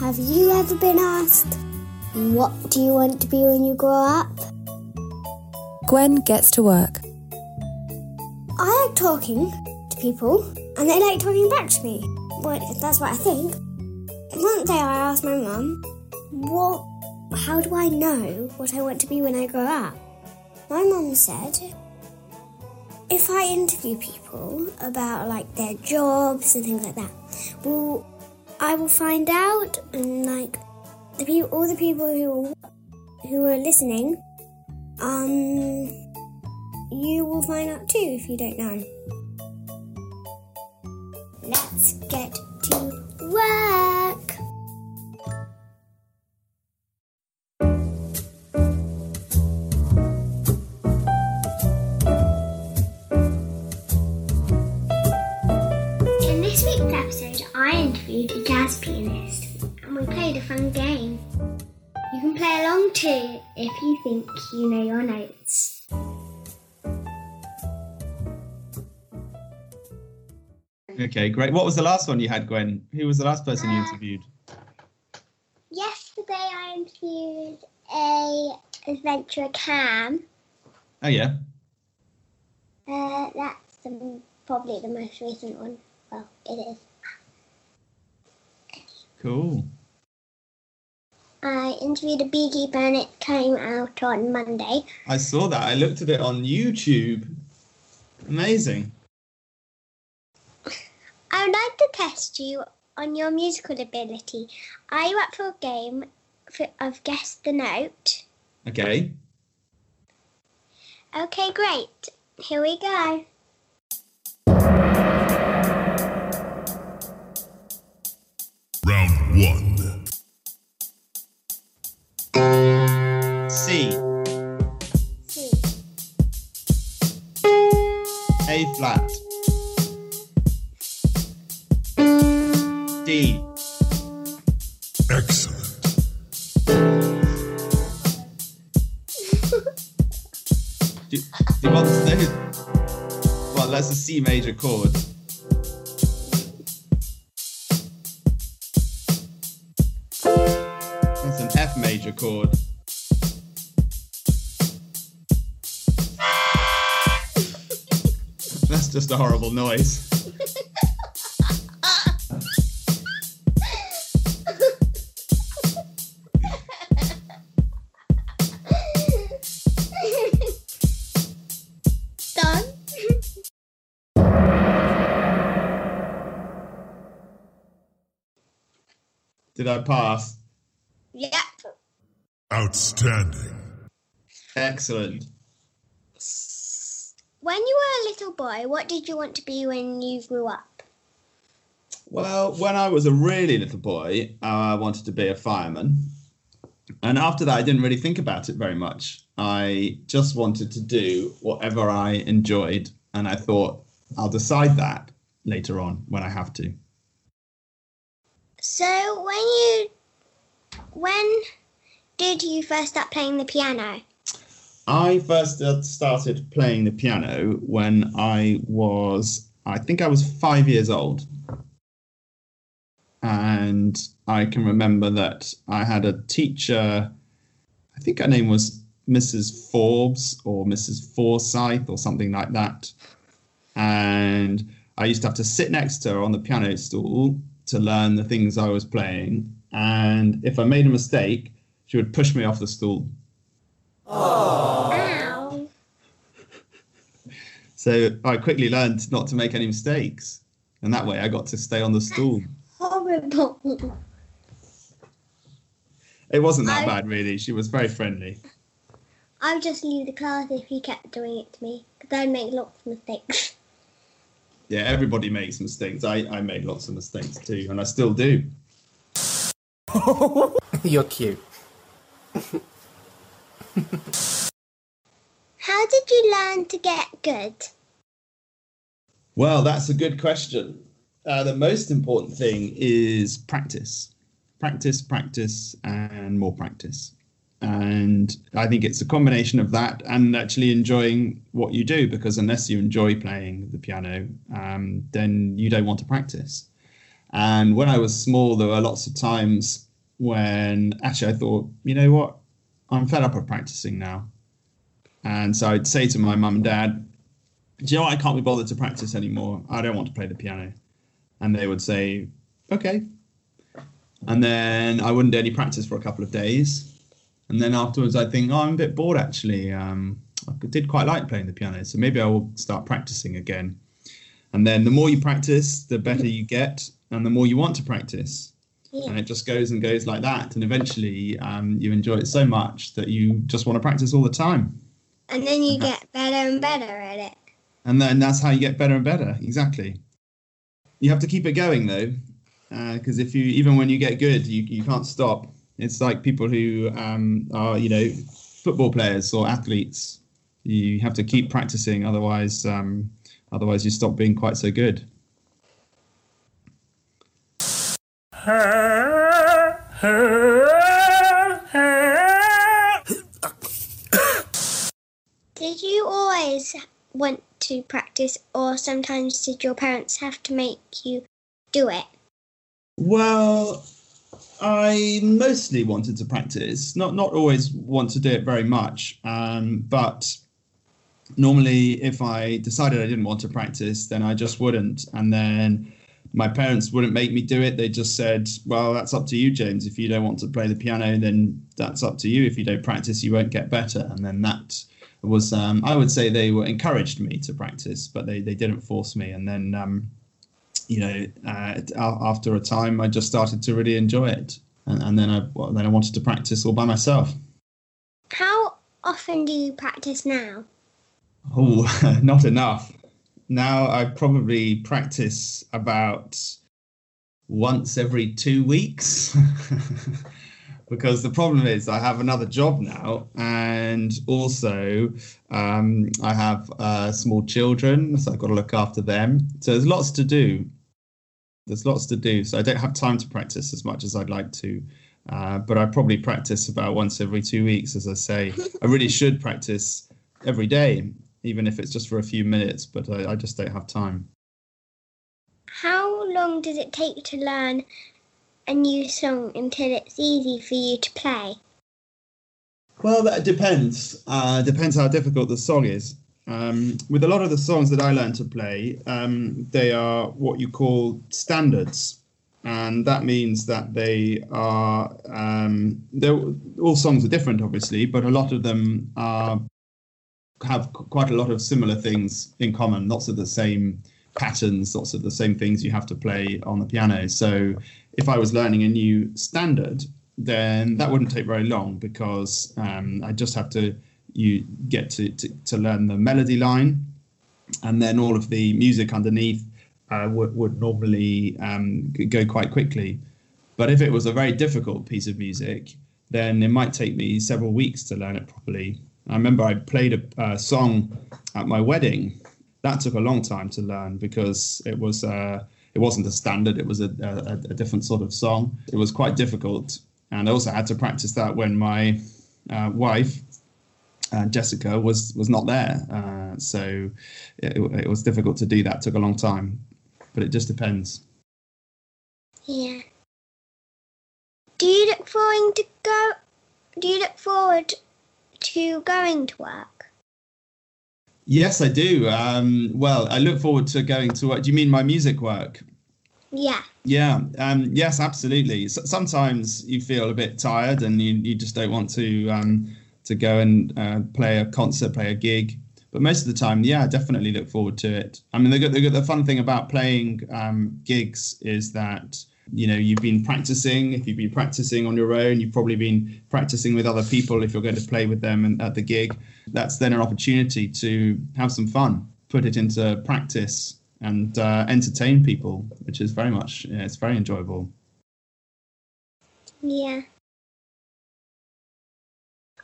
Have you ever been asked, What do you want to be when you grow up? Gwen gets to work. I like talking to people, and they like talking back to me. Well, that's what I think. One day I asked my mum, What? How do I know what I want to be when I grow up? My mum said, if I interview people about like their jobs and things like that, well, I will find out, and like the people, all the people who who are listening, um, you will find out too if you don't know. Let's get to work. If you think you know your notes. Okay, great. What was the last one you had, Gwen? Who was the last person you interviewed? Yesterday, I interviewed a adventurer Cam. Oh yeah. Uh, that's the, probably the most recent one. Well, it is. Cool. I interviewed a beekeeper and it came out on Monday. I saw that. I looked at it on YouTube. Amazing. I would like to test you on your musical ability. Are you up for a game for, of Guess the Note? Okay. Okay, great. Here we go. Round one. A flat. D. Excellent. Do, do you want to know? Well, that's a C major chord. That's an F major chord. Just a horrible noise. Done. Did I pass? yep. Outstanding. Excellent. When you were a little boy, what did you want to be when you grew up? Well, when I was a really little boy, I wanted to be a fireman. And after that, I didn't really think about it very much. I just wanted to do whatever I enjoyed. And I thought, I'll decide that later on when I have to. So when you when did you first start playing the piano? I first uh, started playing the piano when I was, I think I was five years old. And I can remember that I had a teacher, I think her name was Mrs. Forbes or Mrs. Forsyth or something like that. And I used to have to sit next to her on the piano stool to learn the things I was playing. And if I made a mistake, she would push me off the stool. Ow. So I quickly learned not to make any mistakes. And that way I got to stay on the stool. Horrible. It wasn't that I- bad, really. She was very friendly. I would just leave the class if you kept doing it to me, because I'd make lots of mistakes. Yeah, everybody makes mistakes. I, I made lots of mistakes too, and I still do. You're cute. How did you learn to get good? Well, that's a good question. Uh, the most important thing is practice. Practice, practice, and more practice. And I think it's a combination of that and actually enjoying what you do because unless you enjoy playing the piano, um, then you don't want to practice. And when I was small, there were lots of times when actually I thought, you know what, I'm fed up of practicing now. And so I'd say to my mum and dad, do you know what? I can't be bothered to practice anymore. I don't want to play the piano. And they would say, okay. And then I wouldn't do any practice for a couple of days. And then afterwards, I'd think, oh, I'm a bit bored actually. Um, I did quite like playing the piano, so maybe I will start practicing again. And then the more you practice, the better you get, and the more you want to practice. Yeah. And it just goes and goes like that. And eventually, um, you enjoy it so much that you just want to practice all the time. And then you get better and better at it. And then that's how you get better and better. Exactly. You have to keep it going though, because uh, if you even when you get good, you, you can't stop. It's like people who um, are you know football players or athletes. You have to keep practicing, otherwise um, otherwise you stop being quite so good. Did you always want to practice, or sometimes did your parents have to make you do it? Well, I mostly wanted to practice, not not always want to do it very much, um, but normally if I decided I didn't want to practice, then I just wouldn't, and then my parents wouldn't make me do it. They just said, "Well, that's up to you, James. If you don't want to play the piano, then that's up to you. If you don't practice, you won't get better." And then that was um, I would say they were encouraged me to practice, but they, they didn't force me. And then um, you know uh, after a time, I just started to really enjoy it, and, and then I well, then I wanted to practice all by myself. How often do you practice now? Oh, not enough. Now I probably practice about once every two weeks. because the problem is I have another job now, and also um, I have uh, small children, so I've got to look after them. So there's lots to do. There's lots to do, so I don't have time to practice as much as I'd like to. Uh, but I probably practice about once every two weeks, as I say. I really should practice every day, even if it's just for a few minutes, but I, I just don't have time. How long does it take to learn a new song until it's easy for you to play? Well, that depends. Uh, depends how difficult the song is. Um, with a lot of the songs that I learn to play, um, they are what you call standards, and that means that they are. Um, all songs are different, obviously, but a lot of them are have quite a lot of similar things in common. Lots of the same patterns, lots of the same things you have to play on the piano. So if I was learning a new standard, then that wouldn't take very long because um, I just have to you get to, to, to, learn the melody line, and then all of the music underneath uh, would, would normally um, go quite quickly. But if it was a very difficult piece of music, then it might take me several weeks to learn it properly. I remember I played a, a song at my wedding. That took a long time to learn because it was uh, it wasn't a standard. It was a, a, a, different sort of song. It was quite difficult, and I also had to practice that when my uh, wife uh, Jessica was was not there. Uh, so it, it, was difficult to do that. It took a long time, but it just depends. Yeah. Do you look forward to go? Do you look forward to going to work? Yes, I do. Um, well, I look forward to going to work. Do you mean my music work? Yeah. Yeah. Um, yes, absolutely. So, sometimes you feel a bit tired and you, you just don't want to um, to go and uh, play a concert, play a gig. But most of the time, yeah, I definitely look forward to it. I mean, the, the, the fun thing about playing um, gigs is that you know you've been practicing if you've been practicing on your own you've probably been practicing with other people if you're going to play with them and, at the gig that's then an opportunity to have some fun put it into practice and uh, entertain people which is very much yeah, it's very enjoyable. Yeah.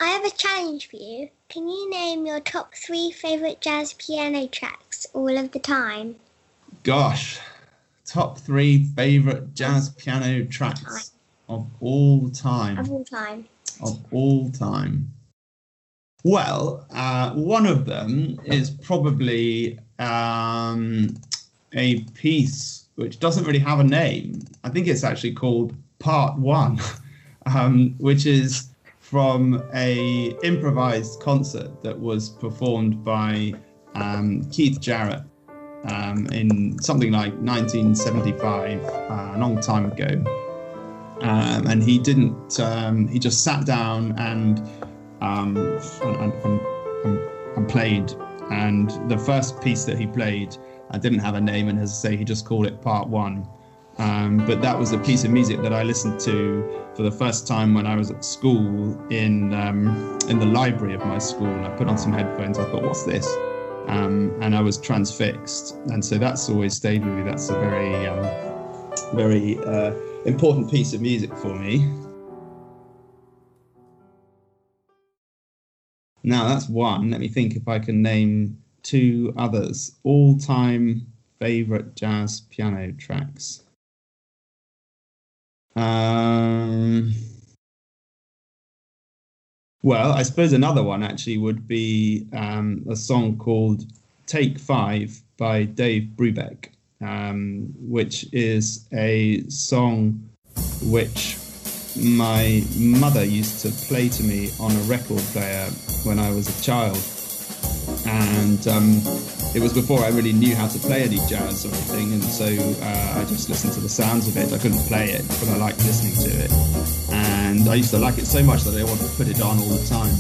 I have a challenge for you. Can you name your top three favorite jazz piano tracks all of the time? Gosh top three favorite jazz piano tracks of all time. Of all time. Of all time. Well, uh, one of them is probably um, a piece which doesn't really have a name. I think it's actually called Part One um, which is from a improvised concert that was performed by um, Keith Jarrett um, in something like 1975, uh, a long time ago. Um, and he didn't. Um, he just sat down and um, and, and, and, and, played. And the first piece that he played, I didn't have a name, and as I say, he just called it Part One. Um, but that was a piece of music that I listened to for the first time when I was at school in um, in the library of my school. And I put on some headphones. I thought, "What's this?" Um, and I was transfixed. And so that's always stayed with me. That's a very, um, very uh, important piece of music for me. Now that's one. Let me think if I can name two others. All-time favorite jazz piano tracks. Um, well, I suppose another one actually would be um, a song called Take Five by Dave Brubeck, um, which is a song which my mother used to play to me on a record player when I was a child. And um, it was before I really knew how to play any jazz or anything, and so uh, I just listened to the sounds of it. I couldn't play it, but I liked listening to it. And I used to like it so much that I wanted to put it on all the time.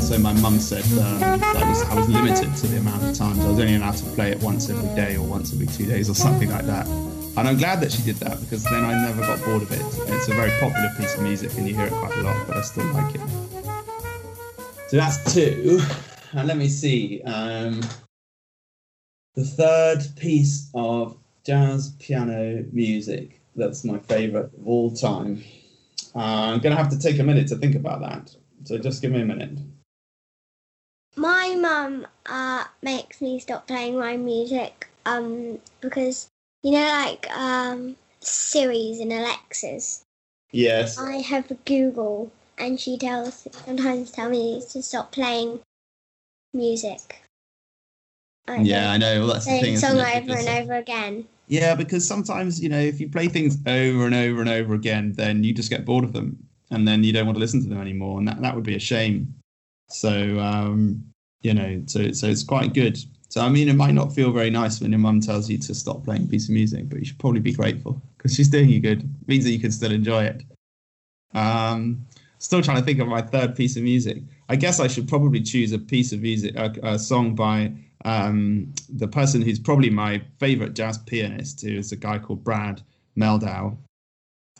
So my mum said I, was, I was limited to the amount of times. I was only allowed to play it once every day or once every two days or something like that. And I'm glad that she did that because then I never got bored of it. It's a very popular piece of music and you hear it quite a lot, but I still like it. So that's two. And let me see. Um, the third piece of jazz piano music that's my favourite of all time. Uh, I'm going to have to take a minute to think about that. So just give me a minute. My mum uh, makes me stop playing my music um, because you know, like um, Siri's and Alexa's. Yes. I have Google, and she tells sometimes tell me to stop playing music. Yeah, I know. Well, that's the thing. Song over and over again. Yeah, because sometimes you know, if you play things over and over and over again, then you just get bored of them, and then you don't want to listen to them anymore, and that that would be a shame. So, um, you know, so so it's quite good so I mean, it might not feel very nice when your mum tells you to stop playing a piece of music, but you should probably be grateful because she's doing you good. It means that you can still enjoy it. Um, still trying to think of my third piece of music. I guess I should probably choose a piece of music, a, a song by um, the person who's probably my favorite jazz pianist, is a guy called Brad Mehldau.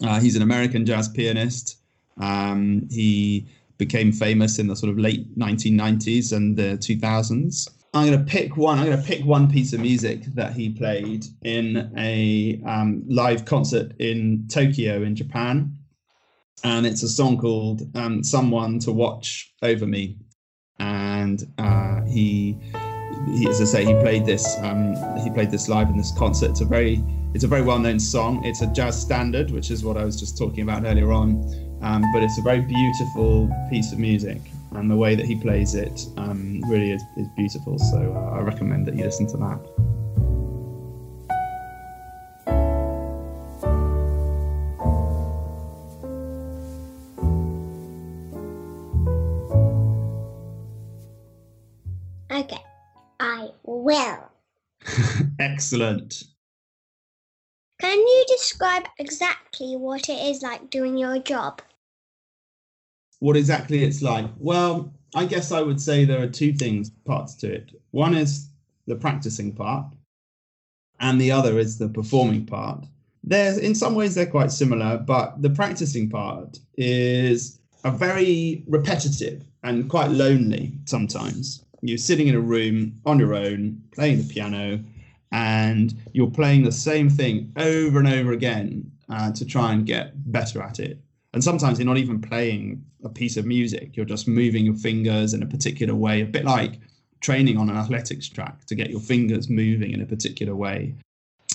Uh, he's an American jazz pianist. Um, he became famous in the sort of late 1990s and the 2000s. I'm going to pick one. I'm going to pick one piece of music that he played in a um, live concert in Tokyo, in Japan, and it's a song called um, "Someone to Watch Over Me." And uh, he, he, as I say, he played this. Um, he played this live in this concert. It's a very, it's a very well-known song. It's a jazz standard, which is what I was just talking about earlier on. Um, but it's a very beautiful piece of music and the way that he plays it um, really is, is beautiful. So uh, I recommend that you listen to that. Excellent. Can you describe exactly what it is like doing your job? what exactly it's like. Well, I guess I would say there are two things, parts to it. One is the practicing part, and the other is the performing part. There's in some ways they're quite similar, but the practicing part is a very repetitive and quite lonely sometimes. You're sitting in a room on your own, playing the piano, and you're playing the same thing over and over again uh, to try and get better at it. And sometimes you're not even playing a piece of music. You're just moving your fingers in a particular way a bit like training on an athletics track to get your fingers moving in a particular way.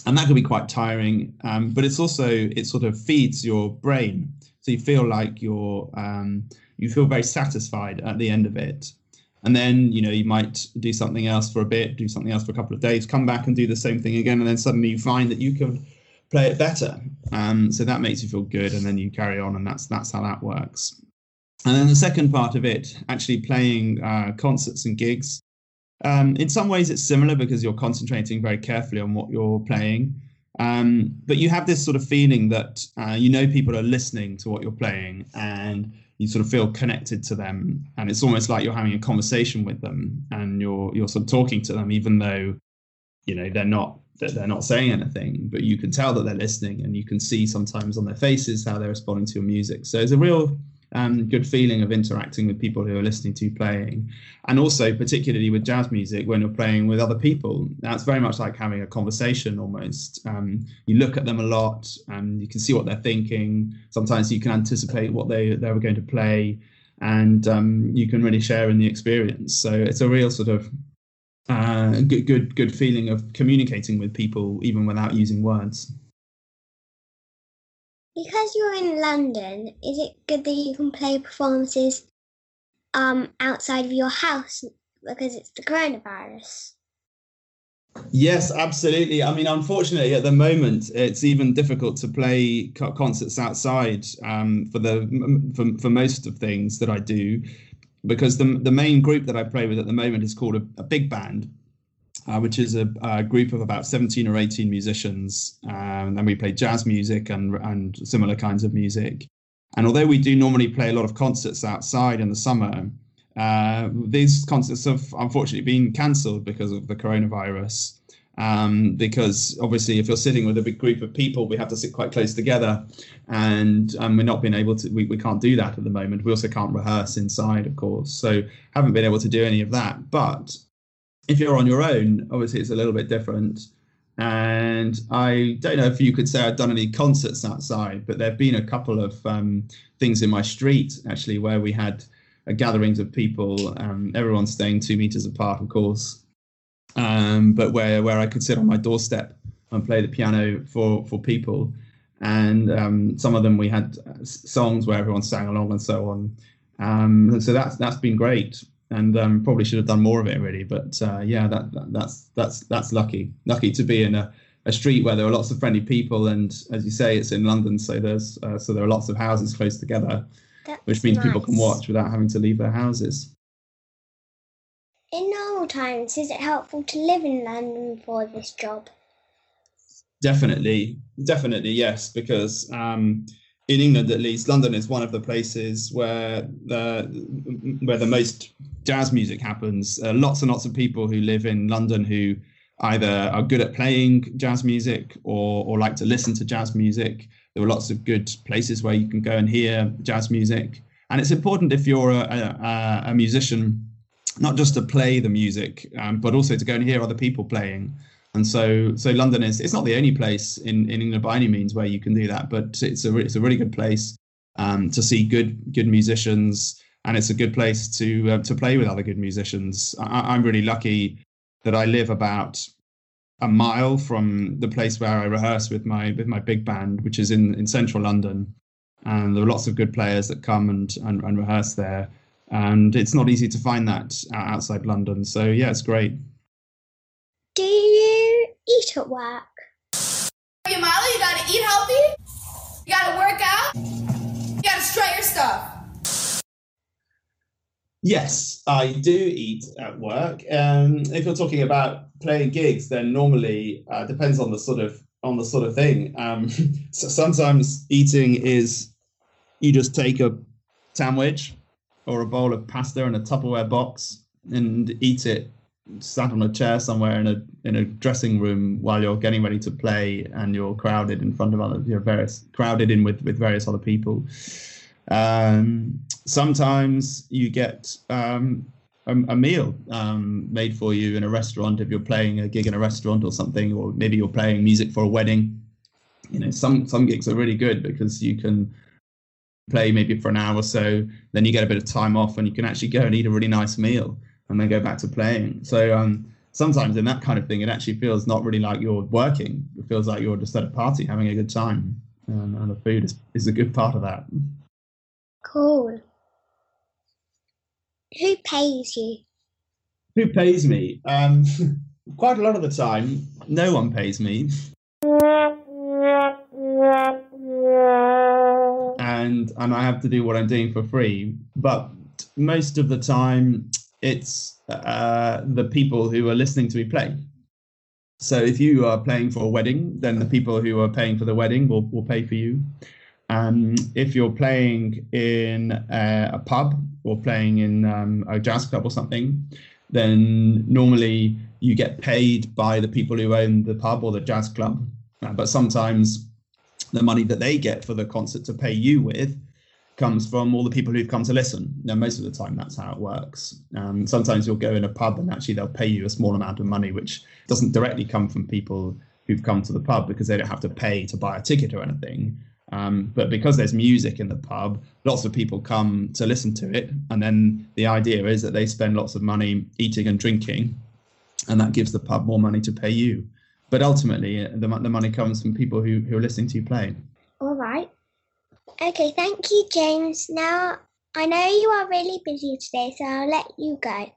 And that can be quite tiring um, but it's also it sort of feeds your brain. So you feel like you're um, you feel very satisfied at the end of it and then you know you might do something else for a bit do something else for a couple of days come back and do the same thing again and then suddenly you find that you can play it better. Um, so that makes you feel good and then you carry on and that's that's how that works. And then the second part of it actually playing uh, concerts and gigs. Um, in some ways it's similar because you're concentrating very carefully on what you're playing. Um, but you have this sort of feeling that uh, you know people are listening to what you're playing and you sort of feel connected to them and it's almost like you're having a conversation with them and you're you're sort of talking to them even though you know they're not that they're not saying anything but you can tell that they're listening and you can see sometimes on their faces how they're responding to your music. So it's a real um, good feeling of interacting with people who are listening to playing. And also, particularly with jazz music, when you're playing with other people, that's very much like having a conversation almost. Um, you look at them a lot and you can see what they're thinking. Sometimes you can anticipate what they, they were going to play and um, you can really share in the experience. So it's a real sort of uh, good, good, good feeling of communicating with people even without using words. Because you're in London, is it good that you can play performances um, outside of your house because it's the coronavirus? Yes, absolutely. I mean, unfortunately, at the moment, it's even difficult to play concerts outside um, for the for, for most of things that I do, because the the main group that I play with at the moment is called a, a big band, uh, which is a, a, group of about 17 or 18 musicians. Um, and we play jazz music and, and similar kinds of music. And although we do normally play a lot of concerts outside in the summer, uh, these concerts have unfortunately been cancelled because of the coronavirus. Um, because obviously, if you're sitting with a big group of people, we have to sit quite close together, and um, we're not being able to. We, we can't do that at the moment. We also can't rehearse inside, of course. So haven't been able to do any of that. But if you're on your own, obviously it's a little bit different. And I don't know if you could say I've done any concerts outside, but there have been a couple of um, things in my street actually where we had gatherings of people, um, everyone staying two meters apart, of course, um, but where where I could sit on my doorstep and play the piano for for people. And um, some of them we had songs where everyone sang along and so on. Um, so that's that's been great and um, probably should have done more of it really. But uh, yeah, that, that, that's that's that's lucky. Lucky to be in a, a street where there are lots of friendly people, and as you say, it's in London, so there's uh, so there are lots of houses close together, that's which means nice. people can watch without having to leave their houses. In normal times, is it helpful to live in London for this job? Definitely, definitely yes, because. Um, in England, at least, London is one of the places where the where the most jazz music happens. Uh, lots and lots of people who live in London who either are good at playing jazz music or or like to listen to jazz music. There are lots of good places where you can go and hear jazz music, and it's important if you're a, a, a musician, not just to play the music, um, but also to go and hear other people playing. And so, so London is it's not the only place in, in England by any means where you can do that, but it's a it's a really good place um, to see good good musicians, and it's a good place to uh, to play with other good musicians. I, I'm really lucky that I live about a mile from the place where I rehearse with my with my big band, which is in in central London, and there are lots of good players that come and and, and rehearse there. And it's not easy to find that outside London. So yeah, it's great. Do you eat at work? Hey, Molly, you gotta eat healthy. You gotta work out. You gotta strut your stuff. Yes, I do eat at work. Um, if you're talking about playing gigs, then normally uh, depends on the sort of on the sort of thing. Um, so sometimes eating is you just take a sandwich or a bowl of pasta in a Tupperware box and eat it sat on a chair somewhere in a in a dressing room while you're getting ready to play and you're crowded in front of other you're various crowded in with with various other people. Um, sometimes you get um, a, meal um, made for you in a restaurant if you're playing a gig in a restaurant or something or maybe you're playing music for a wedding. You know some some gigs are really good because you can play maybe for an hour or so then you get a bit of time off and you can actually go and eat a really nice meal and then go back to playing. So um, sometimes in that kind of thing, it actually feels not really like you're working. It feels like you're just at a party having a good time. Um, and the food is, is a good part of that. Cool. Who pays you? Who pays me? Um, quite a lot of the time, no one pays me. And and I have to do what I'm doing for free. But most of the time, it's uh, the people who are listening to me play. So if you are playing for a wedding, then the people who are paying for the wedding will, will pay for you. Um, if you're playing in a, a pub or playing in um, a jazz club or something, then normally you get paid by the people who own the pub or the jazz club. Uh, but sometimes the money that they get for the concert to pay you with comes from all the people who've come to listen. Now, most of the time, that's how it works. Um, sometimes you'll go in a pub and actually they'll pay you a small amount of money, which doesn't directly come from people who've come to the pub because they don't have to pay to buy a ticket or anything. Um, but because there's music in the pub, lots of people come to listen to it. And then the idea is that they spend lots of money eating and drinking, and that gives the pub more money to pay you. But ultimately, the, the money comes from people who, who are listening to you play. All right. Okay, thank you, James. Now, I know you are really busy today, so I'll let you go.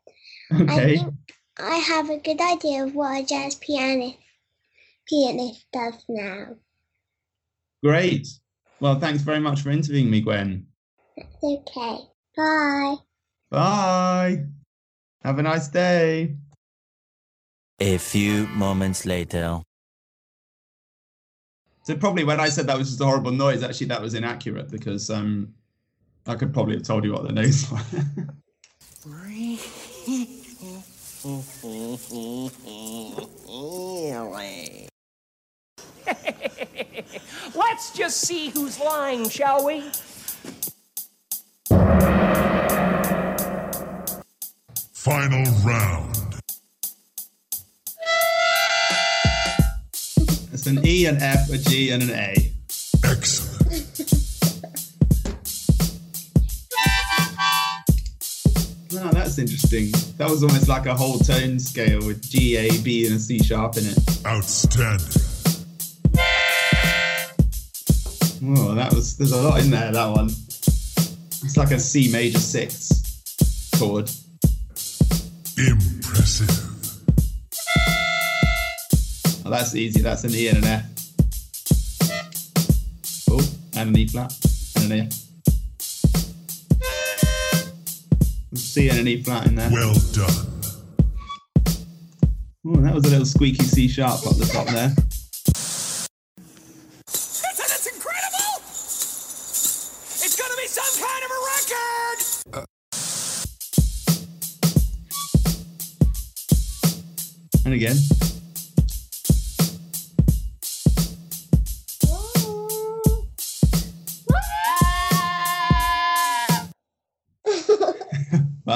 Okay. I think I have a good idea of what a jazz pianist pianist does now. Great. Well, thanks very much for interviewing me, Gwen. That's okay. Bye. Bye. Have a nice day. A few moments later. So probably when I said that was just a horrible noise, actually that was inaccurate because um, I could probably have told you what the noise was. Let's just see who's lying, shall we? Final round. It's an E, an F, a G, and an A. Excellent. Oh, that's interesting. That was almost like a whole tone scale with G, A, B, and a C sharp in it. Outstanding. Oh, that was there's a lot in there. That one. It's like a C major six chord. Impressive. Oh, that's easy. That's an E and an F. Oh, and an E flat and an F. C and an E flat in there. Well done. Oh, that was a little squeaky C sharp up the top there.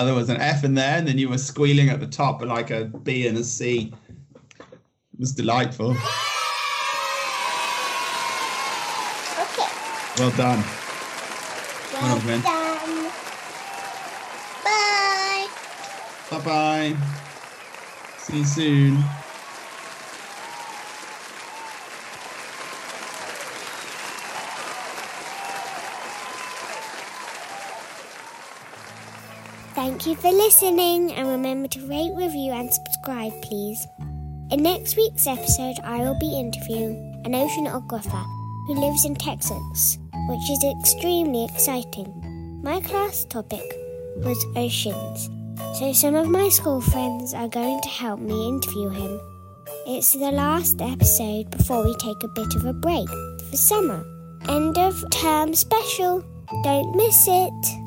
There was an F in there, and then you were squealing at the top like a B and a C. It was delightful. Okay. Well done. Well Well done. done. Bye. Bye bye. See you soon. Thank you for listening and remember to rate, review, and subscribe, please. In next week's episode, I will be interviewing an oceanographer who lives in Texas, which is extremely exciting. My class topic was oceans, so some of my school friends are going to help me interview him. It's the last episode before we take a bit of a break for summer. End of term special. Don't miss it.